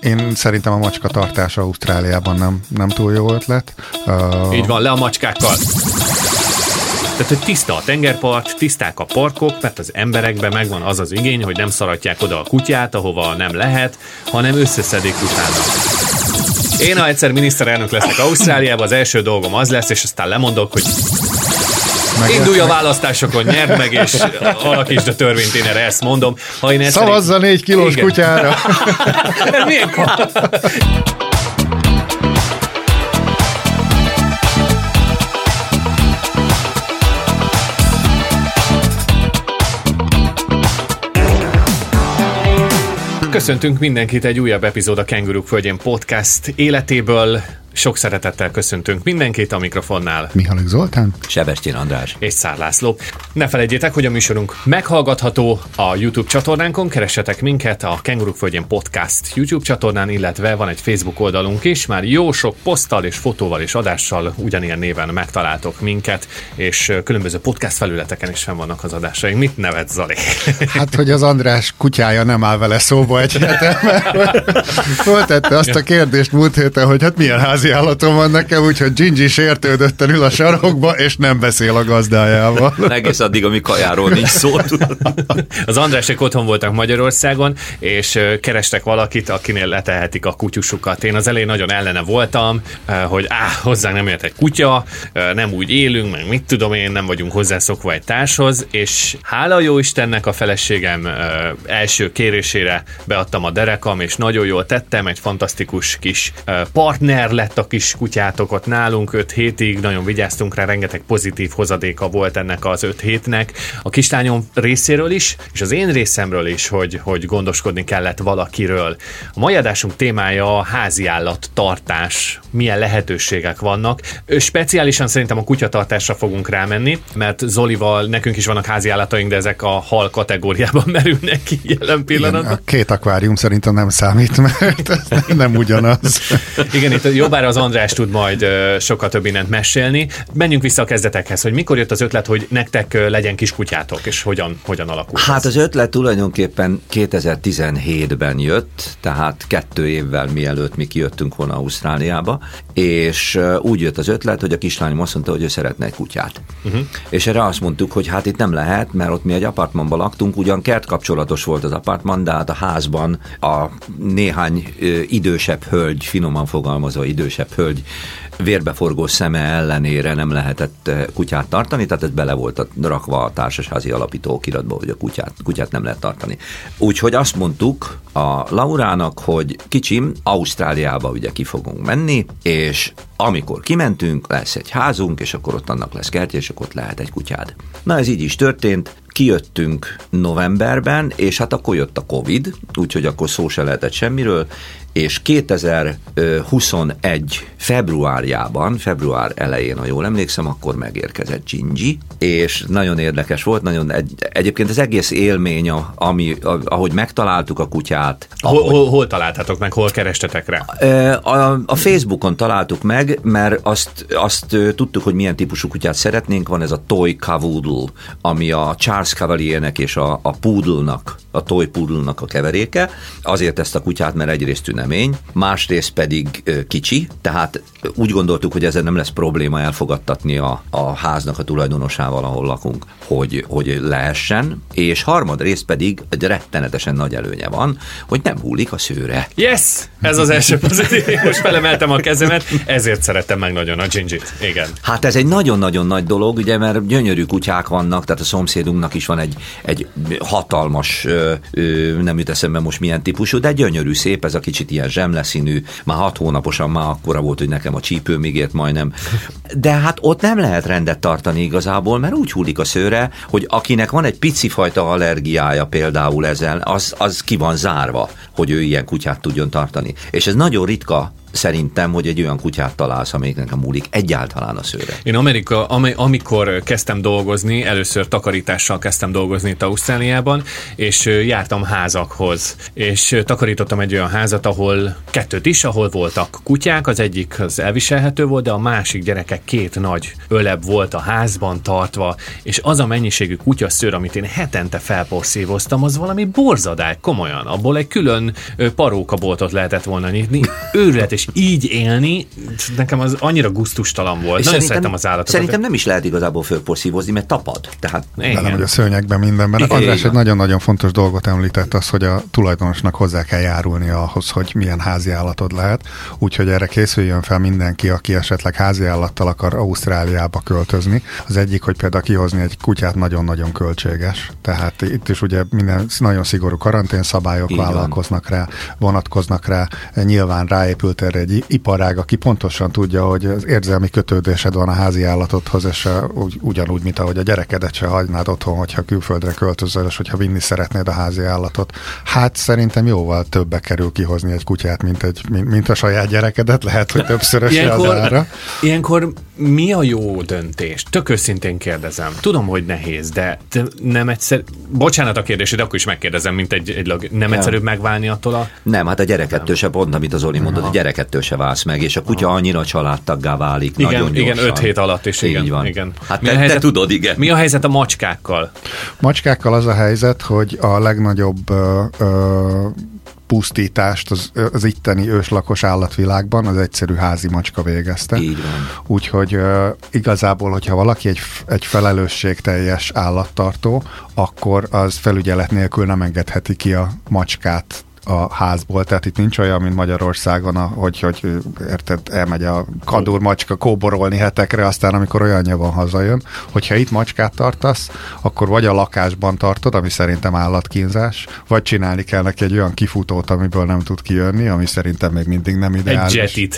Én szerintem a macska tartás Ausztráliában nem, nem túl jó ötlet. Uh... Így van, le a macskákkal. Tehát, hogy tiszta a tengerpart, tiszták a parkok, mert az emberekben megvan az az igény, hogy nem szaratják oda a kutyát, ahova nem lehet, hanem összeszedik utána. Én, ha egyszer miniszterelnök leszek Ausztráliában, az első dolgom az lesz, és aztán lemondok, hogy meg Indulj a választásokon, nyerd meg, és alakítsd a törvényt, én erre ezt mondom. Ha én ezt Szavazza négy kilós Igen. kutyára! Milyen Köszöntünk mindenkit egy újabb epizód a Kenguruk Földjén podcast életéből. Sok szeretettel köszöntünk mindenkit a mikrofonnál. Mihalik Zoltán, Sebestyén András és Szár László. Ne felejtjétek, hogy a műsorunk meghallgatható a YouTube csatornánkon, keressetek minket a Kenguruk Földjén Podcast YouTube csatornán, illetve van egy Facebook oldalunk is, már jó sok poszttal és fotóval és adással ugyanilyen néven megtaláltok minket, és különböző podcast felületeken is fenn vannak az adásaink. Mit nevet Zali? Hát, hogy az András kutyája nem áll vele szóba egy hete, mert föltette azt a kérdést múlt héten, hogy hát milyen ház házi állatom van nekem, úgyhogy Gingy sértődötten ül a sarokba, és nem beszél a gazdájával. Egész addig, ami kajáról nincs szó. Az Andrásek otthon voltak Magyarországon, és kerestek valakit, akinél letehetik a kutyusukat. Én az elején nagyon ellene voltam, hogy á, hozzánk nem jött egy kutya, nem úgy élünk, meg mit tudom én, nem vagyunk hozzászokva egy társhoz, és hála jó Istennek a feleségem első kérésére beadtam a derekam, és nagyon jól tettem, egy fantasztikus kis partner lett lett a kis kutyátok nálunk 5 hétig, nagyon vigyáztunk rá, rengeteg pozitív hozadéka volt ennek az 5 hétnek. A kislányom részéről is, és az én részemről is, hogy, hogy gondoskodni kellett valakiről. A mai adásunk témája a házi állat tartás, milyen lehetőségek vannak. Speciálisan szerintem a kutyatartásra fogunk rámenni, mert Zolival nekünk is vannak házi állataink, de ezek a hal kategóriában merülnek ki jelen pillanatban. Igen, a két akvárium szerintem nem számít, mert nem ugyanaz. Igen, itt jobb bár az András tud majd sokkal több mindent mesélni. Menjünk vissza a kezdetekhez, hogy mikor jött az ötlet, hogy nektek legyen kis kutyátok, és hogyan, hogyan alakult Hát az ötlet tulajdonképpen 2017-ben jött, tehát kettő évvel mielőtt mi kijöttünk volna Ausztráliába, és úgy jött az ötlet, hogy a kislányom azt mondta, hogy ő szeretne egy kutyát. Uh-huh. És erre azt mondtuk, hogy hát itt nem lehet, mert ott mi egy apartmanban laktunk, ugyan kert kapcsolatos volt az apartman, de hát a házban a néhány idősebb hölgy, finoman fogalmazva idősebb idősebb hölgy vérbeforgó szeme ellenére nem lehetett eh, kutyát tartani, tehát ez bele volt rakva a társasházi alapító okiratba, hogy a kutyát, kutyát nem lehet tartani. Úgyhogy azt mondtuk a Laurának, hogy kicsim, Ausztráliába ugye ki fogunk menni, és amikor kimentünk, lesz egy házunk, és akkor ott annak lesz kertje, és akkor ott lehet egy kutyád. Na ez így is történt, kijöttünk novemberben, és hát akkor jött a Covid, úgyhogy akkor szó se lehetett semmiről, és 2021 februárjában, február elején, ha jól emlékszem, akkor megérkezett Gingy, és nagyon érdekes volt, nagyon egy, egyébként az egész élmény, ami, ahogy megtaláltuk a kutyát. Hol, ahogy, hol, hol találtatok meg, hol kerestetek rá? A, a Facebookon találtuk meg, mert azt, azt tudtuk, hogy milyen típusú kutyát szeretnénk, van ez a Toy Cavoodle, ami a Charles Cavaliernek és a, a Poodle-nak, a Toy Poodle-nak a keveréke, azért ezt a kutyát, mert egyrészt tünemény, másrészt pedig kicsi, tehát úgy gondoltuk, hogy ezzel nem lesz probléma elfogadtatni a, a háznak a tulajdonosával, ahol lakunk, hogy, hogy lehessen, és harmadrészt pedig egy rettenetesen nagy előnye van, hogy nem húlik a szőre. Yes! Ez az első pozitív. Most felemeltem a kezemet, ezért szerettem meg nagyon a Gingit. Igen. Hát ez egy nagyon-nagyon nagy dolog, ugye, mert gyönyörű kutyák vannak, tehát a szomszédunknak is van egy, egy hatalmas, nem jut eszembe most milyen típusú, de gyönyörű, szép, ez a kicsit ilyen zsemleszínű, már hat hónaposan már akkora volt, hogy nekem a csípő még ért majdnem. De hát ott nem lehet rendet tartani igazából, mert úgy hullik a szőre, hogy akinek van egy pici fajta allergiája például ezzel, az, az ki van zárva, hogy ő ilyen kutyát tudjon tartani. És ez nagyon ritka szerintem, hogy egy olyan kutyát találsz, amelyiknek a múlik egyáltalán a szőre. Én Amerika, am- amikor kezdtem dolgozni, először takarítással kezdtem dolgozni itt Ausztráliában, és jártam házakhoz, és takarítottam egy olyan házat, ahol kettőt is, ahol voltak kutyák, az egyik az elviselhető volt, de a másik gyerekek két nagy öleb volt a házban tartva, és az a mennyiségű kutyaszőr, amit én hetente felporszívoztam, az valami borzadály, komolyan. Abból egy külön parókaboltot lehetett volna nyitni. Őrület, és így élni, nekem az annyira guztustalan volt. És Nagyon szeretem az állatokat. Szerintem nem is lehet igazából fölporszívozni, mert tapad. Tehát... Igen. Nem, hogy a szőnyegben mindenben. Igen, András egy nagyon-nagyon fontos dolgot említett az, hogy a tulajdonosnak hozzá kell járulni ahhoz, hogy milyen házi állatod lehet. Úgyhogy erre készüljön fel mindenki, aki esetleg házi állattal akar Ausztráliába költözni. Az egyik, hogy például kihozni egy kutyát nagyon-nagyon költséges. Tehát itt is ugye minden nagyon szigorú karanténszabályok vállalkoznak rá, vonatkoznak rá. Nyilván ráépült erre egy iparág, aki pontosan tudja, hogy az érzelmi kötődésed van a házi állatodhoz, és ugy, ugyanúgy, mint ahogy a gyerekedet se hagynád otthon, hogyha külföldre költözöl, és hogyha vinni szeretnéd a házi állatot. Hát szerintem jóval többe kerül kihozni egy kutyát, mint, egy, mint, mint a saját gyerekedet, lehet, hogy többszörös az ára. Ilyenkor mi a jó döntés? Tök őszintén kérdezem. Tudom, hogy nehéz, de nem egyszer... Bocsánat a kérdés, de akkor is megkérdezem, mint egy, egy lag... nem egyszerűbb megválni attól a... Nem, hát a gyerekettől se pont, amit az Zoli mondott, a gyerekettől se válsz meg, és a kutya Aha. annyira családtaggá válik igen, nagyon Igen, öt hét alatt is, igen. Így van. igen. Hát mi te, a helyzet, te tudod, igen. Mi a helyzet a macskákkal? Macskákkal az a helyzet, hogy a legnagyobb ö, ö, pusztítást az, az itteni őslakos állatvilágban az egyszerű házi macska végezte. Így van. Úgyhogy uh, igazából, hogyha valaki egy, egy felelősségteljes állattartó, akkor az felügyelet nélkül nem engedheti ki a macskát a házból, tehát itt nincs olyan, mint Magyarországon, hogy, hogy érted, elmegy a kadur macska kóborolni hetekre, aztán amikor olyanja van, hazajön. Hogyha itt macskát tartasz, akkor vagy a lakásban tartod, ami szerintem állatkínzás, vagy csinálni kell neki egy olyan kifutót, amiből nem tud kijönni, ami szerintem még mindig nem ideális. Egy jetit.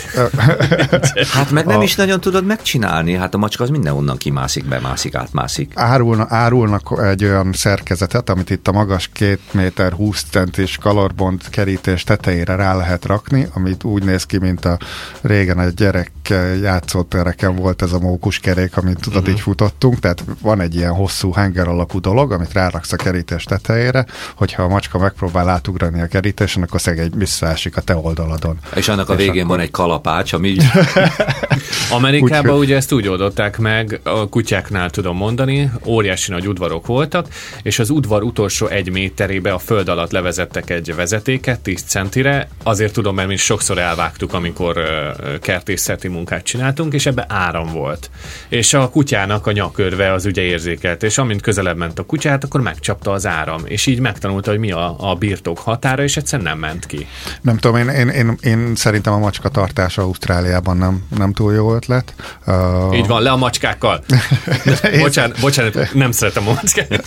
hát meg nem a... is nagyon tudod megcsinálni, hát a macska az mindenhonnan kimászik, bemászik, átmászik. Árulna, árulnak egy olyan szerkezetet, amit itt a magas két méter 20 centis kalorbont kerítés tetejére rá lehet rakni, amit úgy néz ki, mint a régen a gyerek játszótereken volt ez a mókuskerék, amit tudod, uh-huh. így futottunk, tehát van egy ilyen hosszú henger alakú dolog, amit ráraksz a kerítés tetejére, hogyha a macska megpróbál átugrani a kerítésen, akkor szegény visszaesik a te oldaladon. És annak a végén akkor... van egy kalapács, ami... Amerikában ugye ezt úgy oldották meg, a kutyáknál tudom mondani, óriási nagy udvarok voltak, és az udvar utolsó egy méterébe a föld alatt levezettek egy vezetéket 10 centire, azért tudom, mert mi sokszor elvágtuk, amikor kertészeti munkát csináltunk, és ebbe áram volt. És a kutyának a nyakörve az ugye érzékelt, és amint közelebb ment a kutyát, akkor megcsapta az áram, és így megtanulta, hogy mi a, a birtok határa, és egyszerűen nem ment ki. Nem tudom, én, én, én, én szerintem a macska tartása Ausztráliában nem, nem túl jó ötlet. Uh... Így van, le a macskákkal. bocsánat, bocsánat, nem szeretem a macskákat.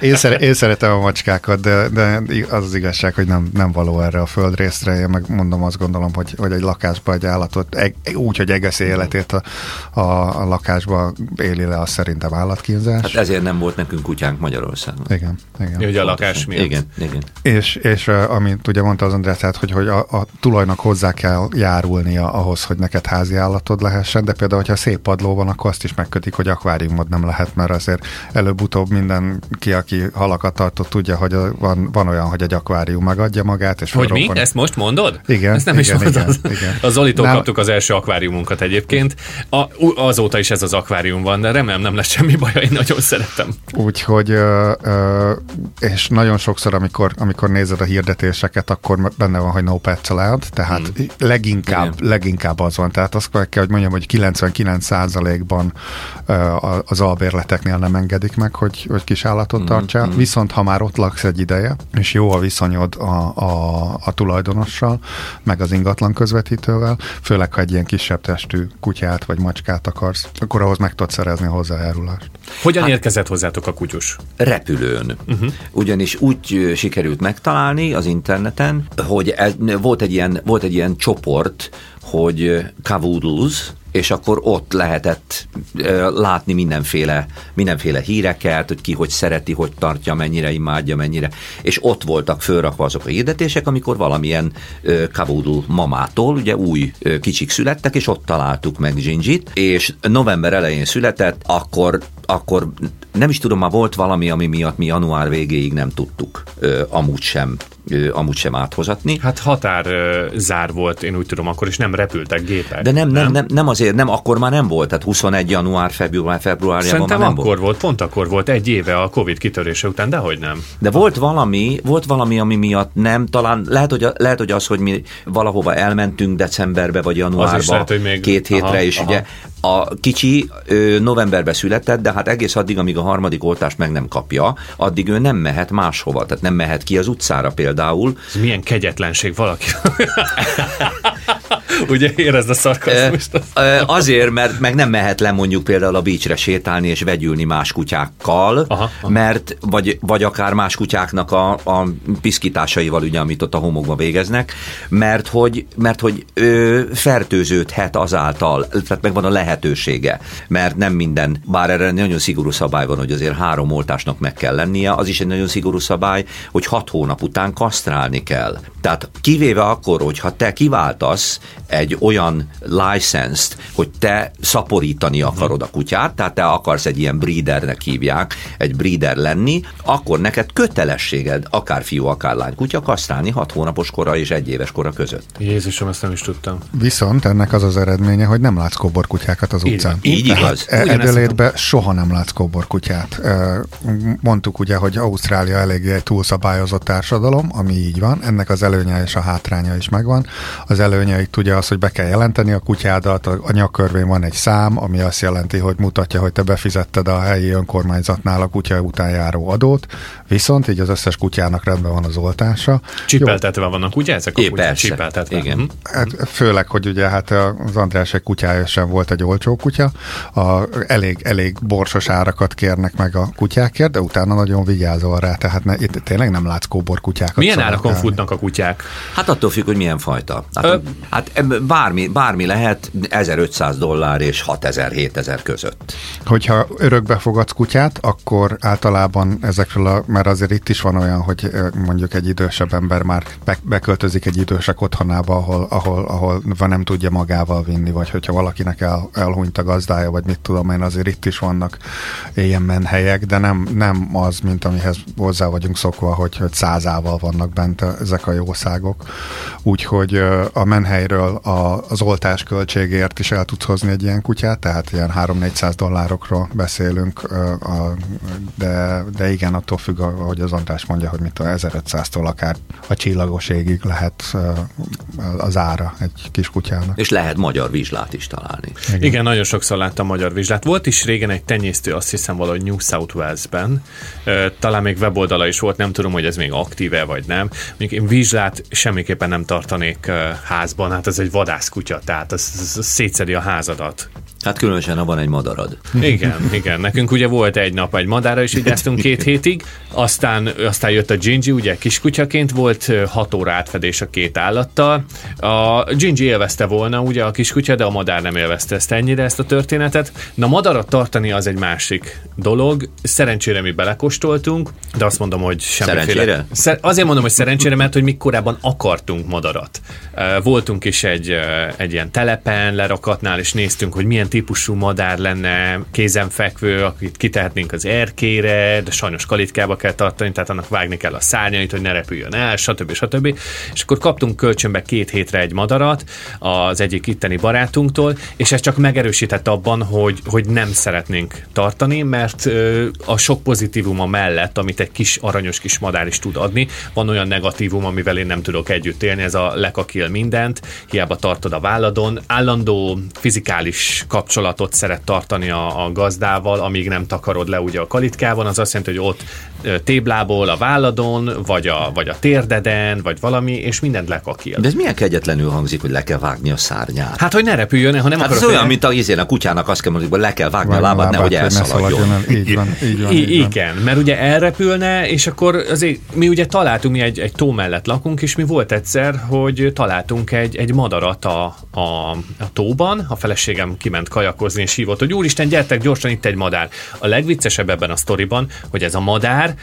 én, szere, én szeretem a macskákat, de, de az az igazság, hogy nem, nem való erre a földrészre. Én meg mondom, azt gondolom, hogy, hogy egy lakásba egy állatot úgy, hogy egész életét a, a, a lakásba éli le, az szerintem állatkínzás. Hát ezért nem volt nekünk kutyánk Magyarországon. Igen, igen. Ugye a lakás miatt. Igen, igen. És, és amint ugye mondta az András, tehát, hogy, hogy a, a tulajnak hozzá kell járulnia ahhoz, hogy neked házi állatod lehessen, de például, hogyha szép padló van, akkor azt is megkötik, hogy akváriumod nem lehet, mert azért előbb-utóbb mindenki, aki halakat tartott, tudja, hogy van, van olyan, hogy egy akvárium megadja magát. És hogy mi? Ezt most mondod? Igen. Ezt nem igen, is mondod. Igen, igen. A Zolitól nem. kaptuk az első akváriumunkat egyébként. A, azóta is ez az akvárium van, de remélem nem lesz semmi baj, én nagyon szeretem. Úgyhogy, és nagyon sokszor, amikor, amikor nézed a hirdetéseket, akkor benne van, hogy no pets allowed, tehát hmm. leginkább, Igen. leginkább az van. Tehát azt kell, hogy mondjam, hogy 99%-ban az albérleteknél nem engedik meg, hogy, hogy kis állatot hmm. tartsál. Hmm. Viszont ha már ott laksz egy ideje, és jó a viszonyod a, a, a tulajdonossal, meg az ingatlan közvetítővel, főleg ha egy ilyen kisebb testű kutyát vagy macskát akarsz, akkor ahhoz meg tudsz szerezni a hozzájárulást. Hogyan hát, érkezett hozzátok a kutyus? Repülőn. Uh-huh. Ugyanis úgy sikerült megtalálni az interneten, hogy ez, volt, egy ilyen, volt egy ilyen csoport, hogy Cavoodles, és akkor ott lehetett látni mindenféle, mindenféle híreket, hogy ki hogy szereti, hogy tartja, mennyire imádja, mennyire, és ott voltak fölrakva azok a hirdetések, amikor valamilyen kabudul mamától, ugye új kicsik születtek, és ott találtuk meg Gingyt, és november elején született, akkor akkor nem is tudom, már volt valami, ami miatt mi január végéig nem tudtuk amúgy sem amúgy sem áthozatni. Hát határ zár volt, én úgy tudom, akkor is nem repültek gépek. De nem, nem, nem, nem azért, nem, akkor már nem volt, tehát 21. január, február, februárjában Szerintem már nem akkor volt. volt. pont akkor volt, egy éve a Covid kitörése után, de hogy nem. De volt valami, volt valami, ami miatt nem, talán lehet, hogy, lehet, hogy az, hogy mi valahova elmentünk decemberbe vagy januárba, lehet, hogy még... két hétre, aha, és aha. ugye a kicsi ő, novemberben született, de hát egész addig, amíg a harmadik oltást meg nem kapja, addig ő nem mehet máshova, tehát nem mehet ki az utcára például. Ez milyen kegyetlenség valaki. Ugye érezd a szarkazmust? Azért, mert meg nem mehet le mondjuk például a beachre sétálni és vegyülni más kutyákkal, aha, aha. mert vagy, vagy akár más kutyáknak a, a piszkításaival, ugye, amit ott a homokba végeznek, mert hogy, mert hogy ő fertőződhet azáltal, tehát megvan a lehetősége, mert nem minden, bár erre nagyon szigorú szabály van, hogy azért három oltásnak meg kell lennie, az is egy nagyon szigorú szabály, hogy hat hónap után kasztrálni kell. Tehát kivéve akkor, hogyha te kiváltasz egy olyan license hogy te szaporítani akarod a kutyát, tehát te akarsz egy ilyen breedernek hívják, egy breeder lenni, akkor neked kötelességed, akár fiú, akár lány kutya, kasztrálni hat hónapos kora és egy éves kora között. Jézusom, ezt nem is tudtam. Viszont ennek az az eredménye, hogy nem látsz kóborkutyákat az utcán. Így, így igaz. Edelétben soha nem látsz kóborkutyát. Mondtuk ugye, hogy Ausztrália eléggé egy túlszabályozott társadalom, ami így van, ennek az előnye és a hátránya is megvan. Az előnye ugye az, hogy be kell jelenteni a kutyádat, a nyakörvén van egy szám, ami azt jelenti, hogy mutatja, hogy te befizetted a helyi önkormányzatnál a kutya után járó adót, viszont így az összes kutyának rendben van az oltása. Csipeltetve vannak, ugye ezek a é, kutyák? Csipeltetve. Igen. Mhm. Hát, főleg, hogy ugye hát az András egy kutyája sem volt egy olcsó kutya, a, elég, elég borsos árakat kérnek meg a kutyákért, de utána nagyon vigyázol rá, tehát ne, itt tényleg nem látsz kóbor kutyákat. Milyen árakon futnak a kutyák? Hát attól függ, hogy milyen fajta. Hát, Ö... hát bármi, bármi lehet 1500 dollár és 6000-7000 között. Hogyha örökbe fogadsz kutyát, akkor általában ezekről, a, mert azért itt is van olyan, hogy mondjuk egy idősebb ember már beköltözik egy idősek otthonába, ahol, ahol, ahol nem tudja magával vinni, vagy hogyha valakinek el, elhunyt a gazdája, vagy mit tudom én, azért itt is vannak ilyen menhelyek, de nem, nem az, mint amihez hozzá vagyunk szokva, hogy, hogy százával vannak bent ezek a jószágok. Úgyhogy a menhelyről a, az oltás költségért is el tudsz hozni egy ilyen kutyát, tehát ilyen 3-400 dollárokról beszélünk, de, de igen, attól függ, ahogy az András mondja, hogy mit a 1500-tól akár a csillagos égig lehet az ára egy kis kutyának. És lehet magyar vizslát is találni. Igen, igen nagyon sokszor láttam magyar vizslát. Volt is régen egy tenyésztő, azt hiszem valahogy New South Wales-ben, talán még weboldala is volt, nem tudom, hogy ez még aktíve vagy nem. Még én vizslát semmiképpen nem tartanék házban, hát ez egy vadászkutya, tehát az, az, az szétszedi a házadat. Hát különösen, ha van egy madarad. Igen, igen. Nekünk ugye volt egy nap egy madára, is vigyáztunk két hétig, aztán, aztán jött a Gingy, ugye kiskutyaként volt hat óra átfedés a két állattal. A Gingy élvezte volna ugye a kiskutya, de a madár nem élvezte ezt ennyire, ezt a történetet. Na madarat tartani az egy másik dolog. Szerencsére mi belekostoltunk, de azt mondom, hogy semmiféle... Szerencsére? Szer- azért mondom, hogy szerencsére, mert hogy mi korábban akartunk madarat. Voltunk is egy, egy ilyen telepen, lerakatnál, és néztünk, hogy milyen típusú madár lenne kézenfekvő, akit kitehetnénk az erkére, de sajnos kalitkába kell tartani, tehát annak vágni kell a szárnyait, hogy ne repüljön el, stb. stb. És akkor kaptunk kölcsönbe két hétre egy madarat az egyik itteni barátunktól, és ez csak megerősített abban, hogy, hogy nem szeretnénk tartani, mert a sok pozitívuma mellett, amit egy kis aranyos kis madár is tud adni, van olyan negatívum, amivel én nem tudok együtt élni, ez a lekakil mindent, hiába tartod a válladon, állandó fizikális kap kapcsolatot szeret tartani a, a gazdával, amíg nem takarod le ugye a kalitkában, az azt jelenti, hogy ott téblából a válladon, vagy a, vagy a térdeden, vagy valami, és mindent lekakil. De ez milyen kegyetlenül hangzik, hogy le kell vágni a szárnyát. Hát, hogy ne repüljön, ha nem hát ez olyan, mint a, izén, a kutyának azt kell mondani, hogy le kell vágni van, a lábad, nehogy elszaladjon. Ne így van, így van, így van. Igen, mert ugye elrepülne, és akkor azért mi ugye találtunk, mi egy, egy tó mellett lakunk, és mi volt egyszer, hogy találtunk egy, egy madarat a, a, a tóban, a feleségem kiment kajakozni, és hívott, hogy úristen, gyertek gyorsan, itt egy madár. A legviccesebb ebben a sztoriban, hogy ez a madár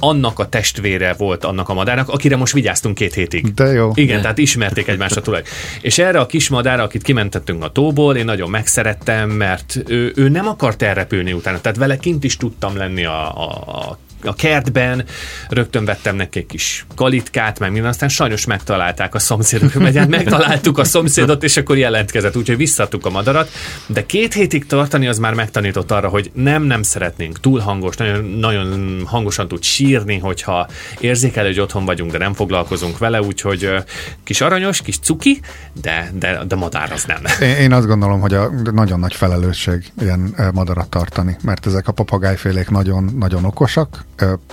annak a testvére volt annak a madárnak, akire most vigyáztunk két hétig. De jó. Igen, De. tehát ismerték egymást a tulaj. És erre a kis madár, akit kimentettünk a tóból, én nagyon megszerettem, mert ő, ő nem akart elrepülni utána, tehát vele kint is tudtam lenni a, a, a a kertben, rögtön vettem neki egy kis kalitkát, meg minden, aztán sajnos megtalálták a szomszédok, mert megtaláltuk a szomszédot, és akkor jelentkezett, úgyhogy visszadtuk a madarat, de két hétig tartani az már megtanított arra, hogy nem, nem szeretnénk, túl hangos, nagyon, nagyon hangosan tud sírni, hogyha érzékel, hogy otthon vagyunk, de nem foglalkozunk vele, úgyhogy kis aranyos, kis cuki, de, de, de madár az nem. Én, én azt gondolom, hogy a nagyon nagy felelősség ilyen madarat tartani, mert ezek a papagájfélék nagyon, nagyon okosak,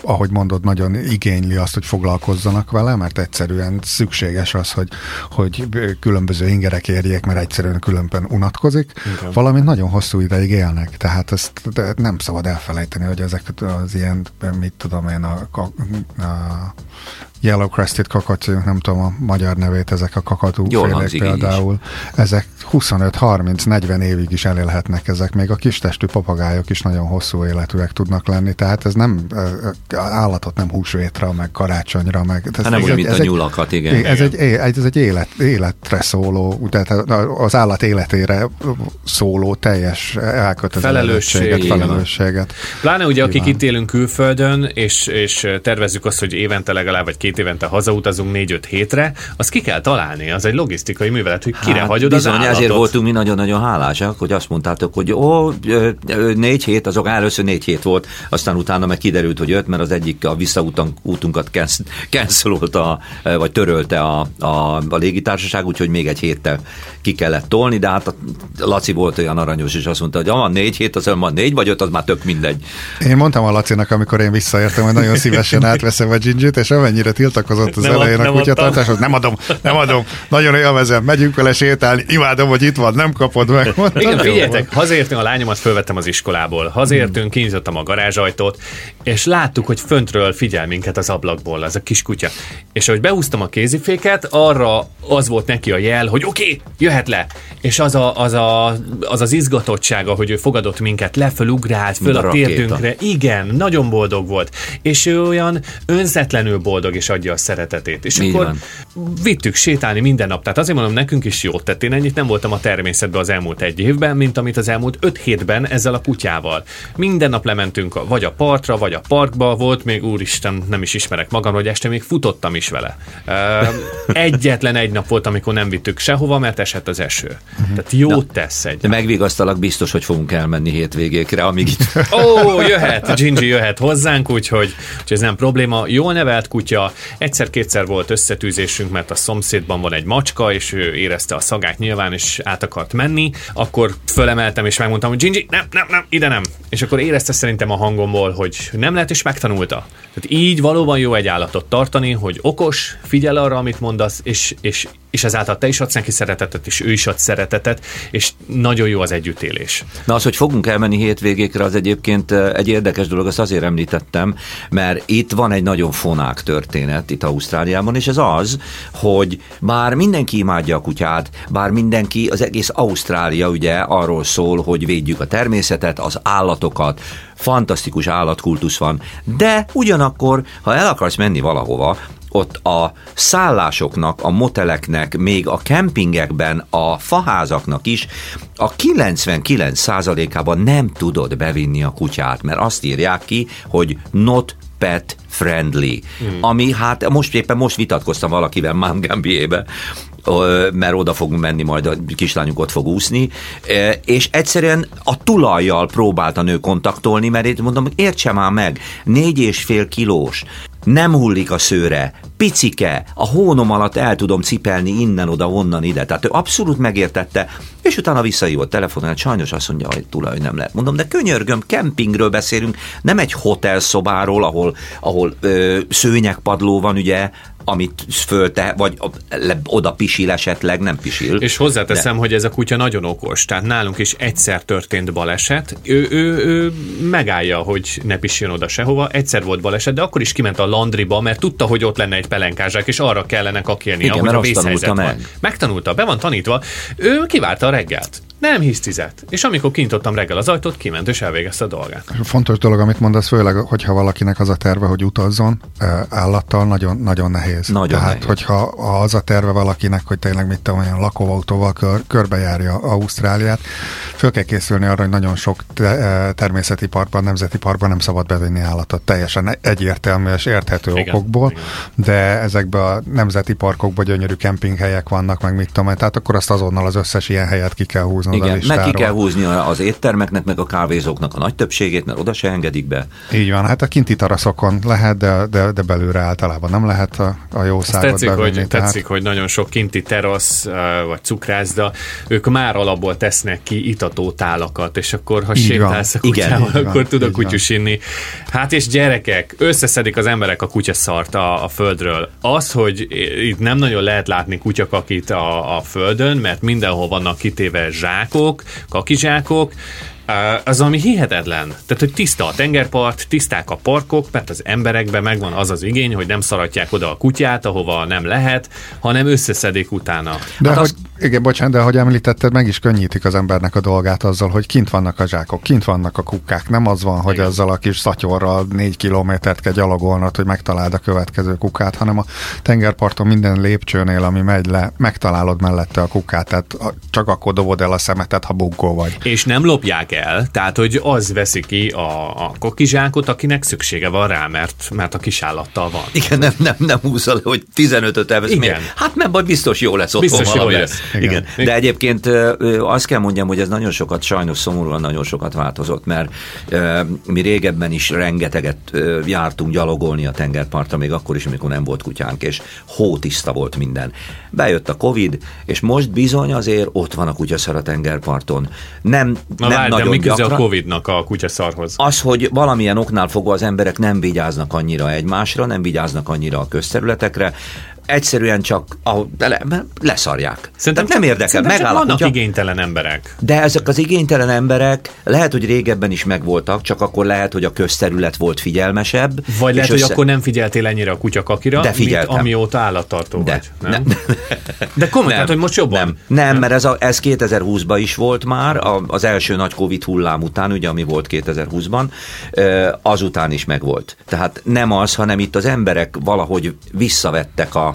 ahogy mondod, nagyon igényli azt, hogy foglalkozzanak vele, mert egyszerűen szükséges az, hogy, hogy különböző ingerek érjék, mert egyszerűen különben unatkozik, Igen. valamint nagyon hosszú ideig élnek, tehát ezt nem szabad elfelejteni, hogy ezek az ilyen, mit tudom én, a, a, a Yellow Crested kakatú, nem tudom a magyar nevét, ezek a kakatú félék például, ezek 25-30-40 évig is elélhetnek ezek, még a kis testű papagájok is nagyon hosszú életűek tudnak lenni, tehát ez nem állatot nem húsvétra, meg karácsonyra, meg... Ez, nem úgy, mint ez a nyulakat, igen. Ez egy, ez egy élet, életre szóló, tehát az állat életére szóló teljes elkötelezettséget, felelősséget. Pláne ugye, akik itt élünk külföldön, és, és tervezzük azt, hogy évente legalább, vagy két évente hazautazunk négy-öt hétre, azt ki kell találni, az egy logisztikai művelet, hogy kire hát, hagyod bizony, az állatot. ezért voltunk mi nagyon-nagyon hálásak, hogy azt mondtátok, hogy ó, négy hét, azok először négy hét volt, aztán utána meg kiderült, hogy öt, mert az egyik a visszautunkat cancelolta, vagy törölte a, a, a légitársaság, úgyhogy még egy héttel ki kellett tolni, de hát a Laci volt olyan aranyos, és azt mondta, hogy van négy hét, az van négy vagy öt, az már tök mindegy. Én mondtam a Lacinak, amikor én visszaértem, hogy nagyon szívesen átveszem a gingit, és amennyire tiltakozott az nem elején a kutyatartás, nem adom, nem adom, nagyon élvezem, megyünk vele sétálni, imádom, hogy itt van, nem kapod meg. Mondtam, Igen, figyeljetek, hazértünk a lányomat, fölvettem az iskolából, hazértünk, kinyitottam a garázsajtót, és láttuk, hogy föntről figyel minket az ablakból, az a kis kutya. És ahogy behúztam a kéziféket, arra az volt neki a jel, hogy oké, okay, jöhet le. És az, a, az, a, az az izgatottsága, hogy ő fogadott minket, leföl ugrált, föl a, a térdünkre. Igen, nagyon boldog volt. És ő olyan önzetlenül boldog, és adja a szeretetét. És Így akkor van. vittük sétálni minden nap. Tehát azért mondom, nekünk is jót tett. Én ennyit nem voltam a természetben az elmúlt egy évben, mint amit az elmúlt öt hétben ezzel a kutyával. Minden nap lementünk a, vagy a partra, vagy a parkba, volt még úristen, nem is ismerek magam, hogy este még futottam is vele. Egyetlen egy nap volt, amikor nem vittük sehova, mert esett az eső. Uh-huh. Tehát jót Na, tesz egy. De megvigasztalak, biztos, hogy fogunk elmenni hétvégékre, amíg itt... Ó, jöhet, Gingy jöhet hozzánk, úgyhogy, úgyhogy ez nem probléma. Jól nevelt kutya, egyszer-kétszer volt összetűzésünk, mert a szomszédban van egy macska, és ő érezte a szagát nyilván, és át akart menni, akkor fölemeltem, és megmondtam, hogy Gingy, nem, nem, nem, ide nem. És akkor érezte szerintem a hangomból, hogy nem lehet, és megtanulta. Tehát így valóban jó egy állatot tartani, hogy okos, figyel arra, amit mondasz, és, és és ezáltal te is adsz neki szeretetet, és ő is ad szeretetet, és nagyon jó az együttélés. Na az, hogy fogunk elmenni hétvégékre, az egyébként eh, egy érdekes dolog, azt azért említettem, mert itt van egy nagyon fonák történet itt Ausztráliában, és ez az, hogy bár mindenki imádja a kutyát, bár mindenki, az egész Ausztrália ugye arról szól, hogy védjük a természetet, az állatokat, fantasztikus állatkultusz van, de ugyanakkor, ha el akarsz menni valahova, ott a szállásoknak, a moteleknek, még a kempingekben, a faházaknak is a 99%-ában nem tudod bevinni a kutyát, mert azt írják ki, hogy not pet friendly, mm. ami hát most éppen most vitatkoztam valakivel Mount Gambier-be, mert oda fogunk menni, majd a kislányunk ott fog úszni, és egyszerűen a tulajjal próbált a nő kontaktolni, mert itt mondom, értse már meg, négy és fél kilós, nem hullik a szőre, picike, a hónom alatt el tudom cipelni innen, oda, onnan, ide. Tehát ő abszolút megértette, és utána visszahívott telefonon, sajnos azt mondja, hogy tulaj nem lehet. Mondom, de könyörgöm, kempingről beszélünk, nem egy hotel szobáról, ahol, ahol ö, szőnyegpadló van, ugye, amit fölte, vagy oda pisil esetleg, nem pisil. És hozzáteszem, de... hogy ez a kutya nagyon okos, tehát nálunk is egyszer történt baleset, ő, ő, ő megállja, hogy ne pisiljon oda sehova, egyszer volt baleset, de akkor is kiment a landriba, mert tudta, hogy ott lenne egy pelenkázsák, és arra kellene kakélni, ahogy a vészhelyzet meg. van. Megtanulta, be van tanítva, ő kiválta a reggelt. Nem hisztizett. És amikor kinyitottam reggel az ajtót, kiment és elvégezte a dolgát. Fontos dolog, amit mondasz, főleg, hogyha valakinek az a terve, hogy utazzon állattal, nagyon, nagyon nehéz. Nagyon Tehát, nehéz. hogyha az a terve valakinek, hogy tényleg mit tudom, olyan lakóautóval kör, körbejárja Ausztráliát, föl kell készülni arra, hogy nagyon sok te, természeti parkban, nemzeti parkban nem szabad bevinni állatot. Teljesen egyértelmű és érthető igen, okokból, igen. de ezekben a nemzeti parkokban gyönyörű kempinghelyek vannak, meg mit tudom, tehát akkor azt azonnal az összes ilyen helyet ki kell húzni igen, meg ki kell húzni az éttermeknek, meg a kávézóknak a nagy többségét, mert oda se engedik be. Így van, hát a kinti teraszokon lehet, de, de, de belőle általában nem lehet a, a jó szágot tetszik, bevenni, hogy, tehát... tetszik, hogy nagyon sok kinti terasz vagy cukrászda, ők már alapból tesznek ki itató tálakat, és akkor ha így sétálsz a kutyával, Igen, akkor tud a kutyus inni. Hát és gyerekek, összeszedik az emberek a kutyaszart a, a földről. Az, hogy itt nem nagyon lehet látni kutyakakit a, a földön, mert mindenhol vannak kitéve zsák, zsákok, kakizsákok, az ami hihetetlen. Tehát, hogy tiszta a tengerpart, tiszták a parkok, mert az emberekben megvan az az igény, hogy nem szaratják oda a kutyát, ahova nem lehet, hanem összeszedik utána. De hát hogy, az... igen, bocsánat, de ahogy említetted, meg is könnyítik az embernek a dolgát azzal, hogy kint vannak a zsákok, kint vannak a kukkák. Nem az van, hogy igen. azzal a kis szatyorral négy kilométert kell gyalogolnod, hogy megtaláld a következő kukát, hanem a tengerparton minden lépcsőnél, ami megy le, megtalálod mellette a kukát, tehát csak akkor dobod el a szemetet, ha bunkó vagy. És nem lopják el, tehát hogy az veszi ki a, a kokizsákot, akinek szüksége van rá, mert, mert a kisállattal van. Igen, nem, nem, nem húzza hogy 15-öt elvesz. Igen. Miért? Hát nem baj, biztos jó lesz otthon Biztos jó lesz. Igen. Igen. De egyébként azt kell mondjam, hogy ez nagyon sokat, sajnos szomorúan nagyon sokat változott, mert mi régebben is rengeteget jártunk gyalogolni a tengerpartra, még akkor is, amikor nem volt kutyánk, és hótiszta volt minden. Bejött a Covid, és most bizony azért ott van a kutyaszar a tengerparton. Nem, Na nem várj, nagyon mi gyakran. a Covid-nak a kutyaszarhoz? Az, hogy valamilyen oknál fogva az emberek nem vigyáznak annyira egymásra, nem vigyáznak annyira a közterületekre, egyszerűen csak a, le, leszarják. Szerintem nem érdekel. Megáll csak vannak igénytelen emberek. De ezek az igénytelen emberek lehet, hogy régebben is megvoltak, csak akkor lehet, hogy a közterület volt figyelmesebb. Vagy lehet, össze... hogy akkor nem figyeltél ennyire a kutyakakira, de figyeltem. mint amióta állattartó de, vagy. Nem? Nem. De komolyan, tehát, hogy most jobban? Nem, nem, nem? mert ez, a, ez 2020-ban is volt már, az első nagy Covid hullám után, ugye, ami volt 2020-ban, azután is megvolt. Tehát nem az, hanem itt az emberek valahogy visszavettek a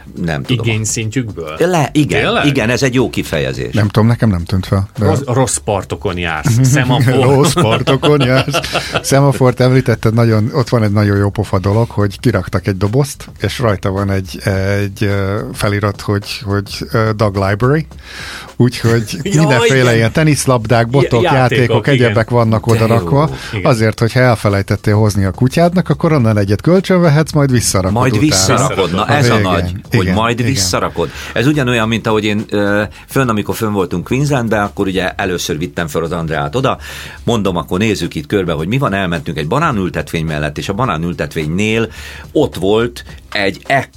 nem tudom. Igényszintjükből? Le, igen, Tényleg? igen, ez egy jó kifejezés. Nem tudom, nekem nem tűnt fel. De... Rossz, rossz partokon jársz. Szemafor. rossz partokon jársz. Szemafort említetted, nagyon, ott van egy nagyon jó pofa dolog, hogy kiraktak egy dobozt, és rajta van egy, egy felirat, hogy, hogy Dog Library, úgyhogy ja, mindenféle igen. ilyen teniszlabdák, botok, ja, játékok, játékok egyebek vannak odarakva, azért, hogyha elfelejtettél hozni a kutyádnak, akkor onnan egyet kölcsönvehetsz, majd visszarakod Majd utána. visszarakod, na ez a nagy, hogy igen, majd igen. visszarakod. Ez ugyanolyan, mint ahogy én fönn, amikor fönn voltunk Queenslandben, akkor ugye először vittem fel az Andreát oda, mondom, akkor nézzük itt körbe, hogy mi van, elmentünk egy banánültetvény mellett, és a banánültetvénynél ott volt egy e,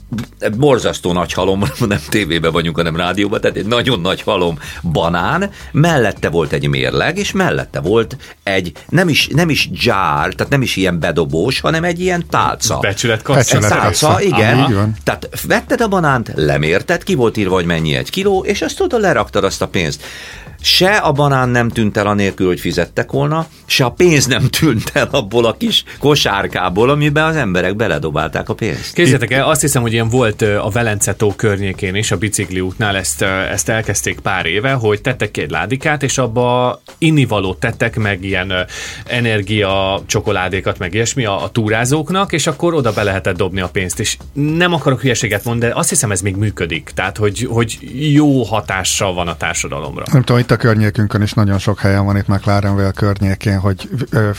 borzasztó nagy halom, nem tévében vagyunk, hanem rádióban, tehát egy nagyon nagy halom banán, mellette volt egy mérleg, és mellette volt egy, nem is, nem is jar, tehát nem is ilyen bedobós, hanem egy ilyen tálca. Becsületkassa. Tálca, igen. Aha. Tehát vetted a banánt, lemérted, ki volt írva, hogy mennyi egy kiló, és azt oda leraktad azt a pénzt se a banán nem tűnt el anélkül, hogy fizettek volna, se a pénz nem tűnt el abból a kis kosárkából, amiben az emberek beledobálták a pénzt. Képzeljétek el, azt hiszem, hogy ilyen volt a Velence tó környékén is, a bicikli útnál ezt, ezt elkezdték pár éve, hogy tettek egy ládikát, és abba innivalót tettek, meg ilyen energia csokoládékat, meg ilyesmi a, a túrázóknak, és akkor oda be lehetett dobni a pénzt. És nem akarok hülyeséget mondani, de azt hiszem ez még működik. Tehát, hogy, hogy jó hatással van a társadalomra. Nem tudom, itt a környékünkön is nagyon sok helyen van itt McLarenville környékén, hogy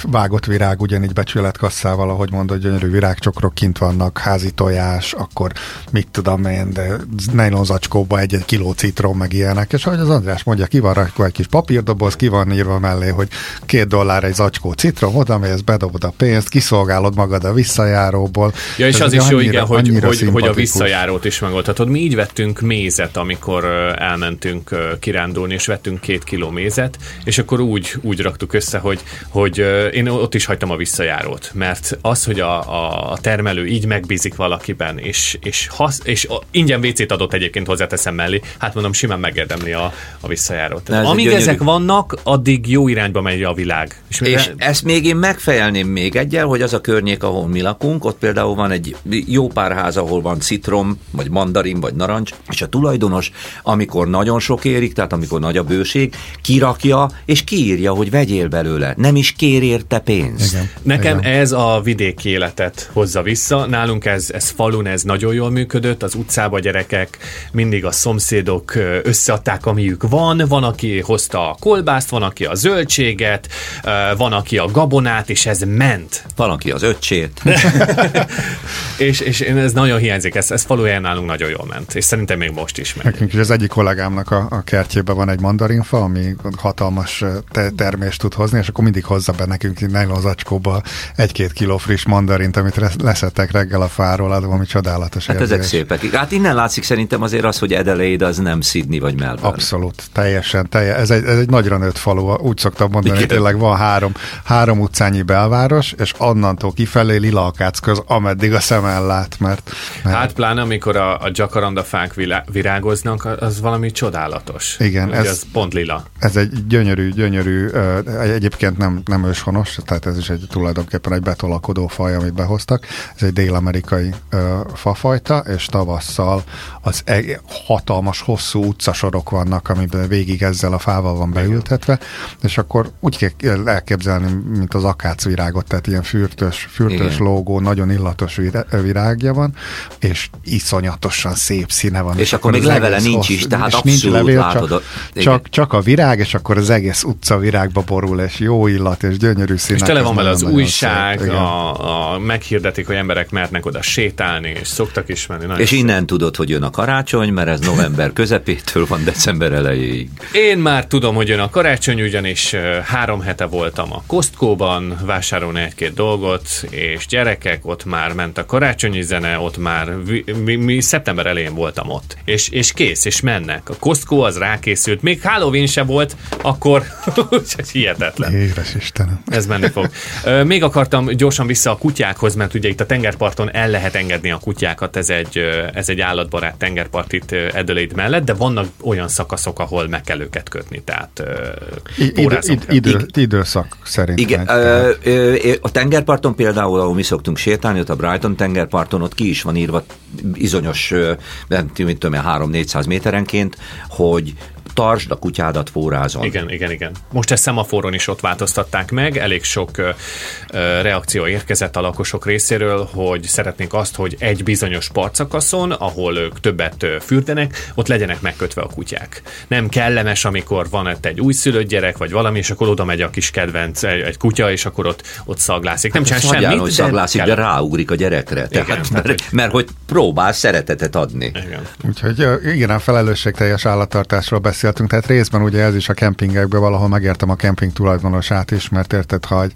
vágott virág ugyanígy becsületkasszával, ahogy mondod, gyönyörű virágcsokrok kint vannak, házi tojás, akkor mit tudom én, de nylon zacskóba egy-egy kiló citrom, meg ilyenek, és ahogy az András mondja, ki van rakva egy kis papírdoboz, ki van írva mellé, hogy két dollár egy zacskó citrom, oda mész, bedobod a pénzt, kiszolgálod magad a visszajáróból. Ja, és Ez az is annyira, jó, igen, hogy, hogy, hogy a visszajárót is megoldhatod. Mi így vettünk mézet, amikor elmentünk kirándulni, és vettünk két kiló mézet, és akkor úgy, úgy raktuk össze, hogy, hogy én ott is hagytam a visszajárót, mert az, hogy a, a termelő így megbízik valakiben, és, és, hasz, és ingyen WC-t adott egyébként hozzáteszem mellé, hát mondom, simán megérdemli a, a visszajárót. Ez Amíg gyönyörű... ezek vannak, addig jó irányba megy a világ. És, és mire... ezt még én megfejelném még egyel, hogy az a környék, ahol mi lakunk, ott például van egy jó pár ház, ahol van citrom, vagy mandarin, vagy narancs, és a tulajdonos, amikor nagyon sok érik, tehát amikor nagy a bőség, kirakja, és kiírja, hogy vegyél belőle. Nem is kér érte pénzt. Igen. Nekem Igen. ez a vidéki életet hozza vissza. Nálunk ez, ez falun, ez nagyon jól működött, az utcába gyerekek, mindig a szomszédok összeadták, amiük van, van, aki hozta a kolbászt, van, aki a zöldséget, van, aki a gabonát, és ez ment. Van, aki az öccsét. és, és ez nagyon hiányzik, ez, ez faluján nálunk nagyon jól ment, és szerintem még most is megy. Nekünk is az egyik kollégámnak a, a kertjében van egy mandarinfa, ami hatalmas te- termést tud hozni, és akkor mindig hozza be nekünk nylon zacskóba egy-két kiló friss mandarint, amit leszettek reggel a fáról, adom, ami csodálatos. Hát érzés. ezek szépek. Hát innen látszik szerintem azért az, hogy Adelaide az nem Sydney vagy Melbourne. Abszolút, teljesen. Telje, ez, egy, ez egy nagyra nőtt falu, úgy szoktam mondani, hogy tényleg van három, három utcányi belváros, és onnantól kifelé lila köz, ameddig a szem ellát, mert, mert... Hát pláne, amikor a, a jacaranda fák virágoznak, az valami csodálatos. Igen. ez, ez pont lila. Ez egy gyönyörű, gyönyörű, egyébként nem, nem őshonos, tehát ez is egy tulajdonképpen egy betolakodó faj, amit behoztak. Ez egy dél-amerikai fafajta, és tavasszal az e- hatalmas, hosszú utcasorok vannak, amiben végig ezzel a fával van beültetve, és akkor úgy kell elképzelni, mint az akácvirágot, tehát ilyen fürtös, fürtös lógó, nagyon illatos virágja van, és iszonyatosan szép színe van. És, és akkor, akkor még levele nincs is, tehát abszolút nincs levél, látod. Csak, csak, csak a virág, és akkor az egész utca virágba borul, és jó illat, és gyönyörű színek. És tele van vele az újság, a, a, meghirdetik, hogy emberek mehetnek oda sétálni, és szoktak is menni. és innen tudod, hogy jön a karácsony, mert ez november közepétől van december elejéig. Én már tudom, hogy jön a karácsony, ugyanis három hete voltam a Costco-ban, vásárolni egy-két dolgot, és gyerekek, ott már ment a karácsonyi zene, ott már mi, mi szeptember elején voltam ott. És, és kész, és mennek. A Costco az rákészült, még Halloween se volt, akkor hihetetlen. Éves Istenem. Ez menni fog. Még akartam gyorsan vissza a kutyákhoz, mert ugye itt a tengerparton el lehet engedni a kutyákat, ez egy, ez egy állatbarát tengerpart itt Adelaide mellett, de vannak olyan szakaszok, ahol meg kell őket kötni, tehát idő, idő, időszak szerint. Igen, a tengerparton például, ahol mi szoktunk sétálni, ott a Brighton tengerparton, ott ki is van írva izonyos, nem tudom, 3-400 méterenként, hogy tartsd a kutyádat fórázon. Igen, igen, igen. Most ezt szemaforon is ott változtatták meg, elég sok ö, ö, reakció érkezett a lakosok részéről, hogy szeretnék azt, hogy egy bizonyos partszakaszon, ahol ők többet fürdenek, ott legyenek megkötve a kutyák. Nem kellemes, amikor van ott egy újszülött gyerek, vagy valami, és akkor oda megy a kis kedvenc, egy, egy kutya, és akkor ott, ott szaglászik. Nem hát csinál semmit, hogy szaglászik, de, de ráugrik a gyerekre. Igen, tehát, mert, mert, mert, hogy próbál szeretetet adni. Igen. Úgyhogy igen, a felelősségteljes állattartásról beszél beszéltünk, tehát részben ugye ez is a kempingekből valahol megértem a kemping tulajdonosát is, mert érted, ha egy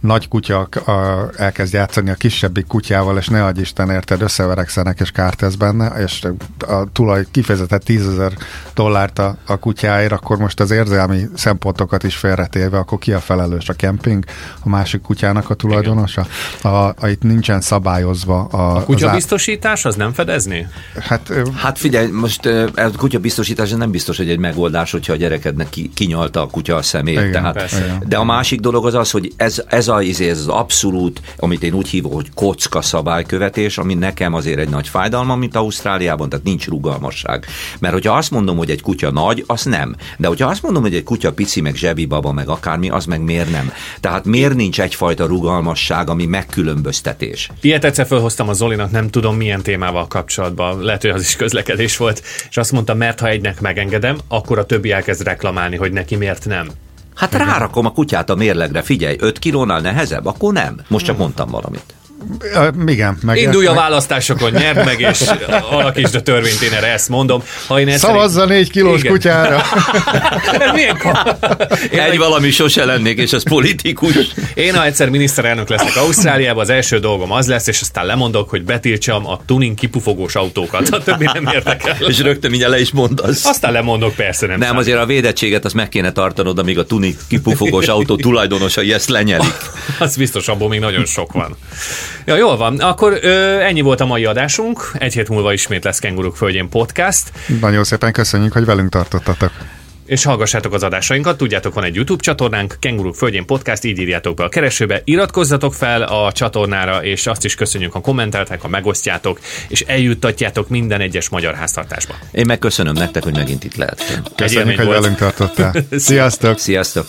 nagy kutya a, elkezd játszani a kisebbik kutyával, és ne adj Isten, érted, összeverekszenek, és kárt tesz benne, és a tulaj kifejezetett tízezer dollárt a, a kutyáért, akkor most az érzelmi szempontokat is félretéve, akkor ki a felelős a kemping, a másik kutyának a tulajdonosa? A, a, itt nincsen szabályozva. A, a kutyabiztosítás az nem fedezni? Hát, hát figyelj, most a kutyabiztosítás nem biztos, hogy egy megoldás, hogyha a gyerekednek ki, kinyalta a kutya a szemét. Igen, tehát, persze. de a másik dolog az az, hogy ez, ez a, izé, ez az abszolút, amit én úgy hívom, hogy kocka szabálykövetés, ami nekem azért egy nagy fájdalma, mint Ausztráliában, tehát nincs rugalmasság. Mert hogyha azt mondom, hogy egy kutya nagy, az nem. De hogyha azt mondom, hogy egy kutya pici, meg zsebi baba, meg akármi, az meg miért nem? Tehát miért nincs egyfajta rugalmasság, ami megkülönböztetés? Ilyet egyszer felhoztam a Zolinak, nem tudom milyen témával kapcsolatban, lehet, hogy az is közlekedés volt, és azt mondta, mert ha egynek megengedem, akkor a többi elkezd reklamálni, hogy neki miért nem. Hát rárakom a kutyát a mérlegre, figyelj, 5 kilónál nehezebb, akkor nem. Most csak mondtam valamit. Igen. Meg, Indulj a választásokon, nyerd meg, és alakítsd a törvényt, én erre ezt mondom. Ha én Szavazza négy kilós Igen. kutyára. Milyen én Egy meg... valami sose lennék, és az politikus. Én, ha egyszer miniszterelnök leszek Ausztráliában, az első dolgom az lesz, és aztán lemondok, hogy betiltsam a tuning kipufogós autókat. A többi nem érdekel. és rögtön mindjárt le is mondasz. Aztán lemondok, persze nem. Nem, számít. azért a védettséget azt meg kéne tartanod, amíg a tuning kipufogós autó tulajdonosai ezt lenyelik. az biztos, abból még nagyon sok van. Ja, jól van. Akkor ö, ennyi volt a mai adásunk. Egy hét múlva ismét lesz Kenguruk Földjén podcast. Nagyon szépen köszönjük, hogy velünk tartottatok és hallgassátok az adásainkat. Tudjátok, van egy YouTube csatornánk, Kenguruk Földjén Podcast, így írjátok be a keresőbe, iratkozzatok fel a csatornára, és azt is köszönjük, ha kommenteltek, ha megosztjátok, és eljuttatjátok minden egyes magyar háztartásba. Én megköszönöm nektek, hogy megint itt lehet. Köszönjük, hogy velünk tartottál. Sziasztok! Sziasztok!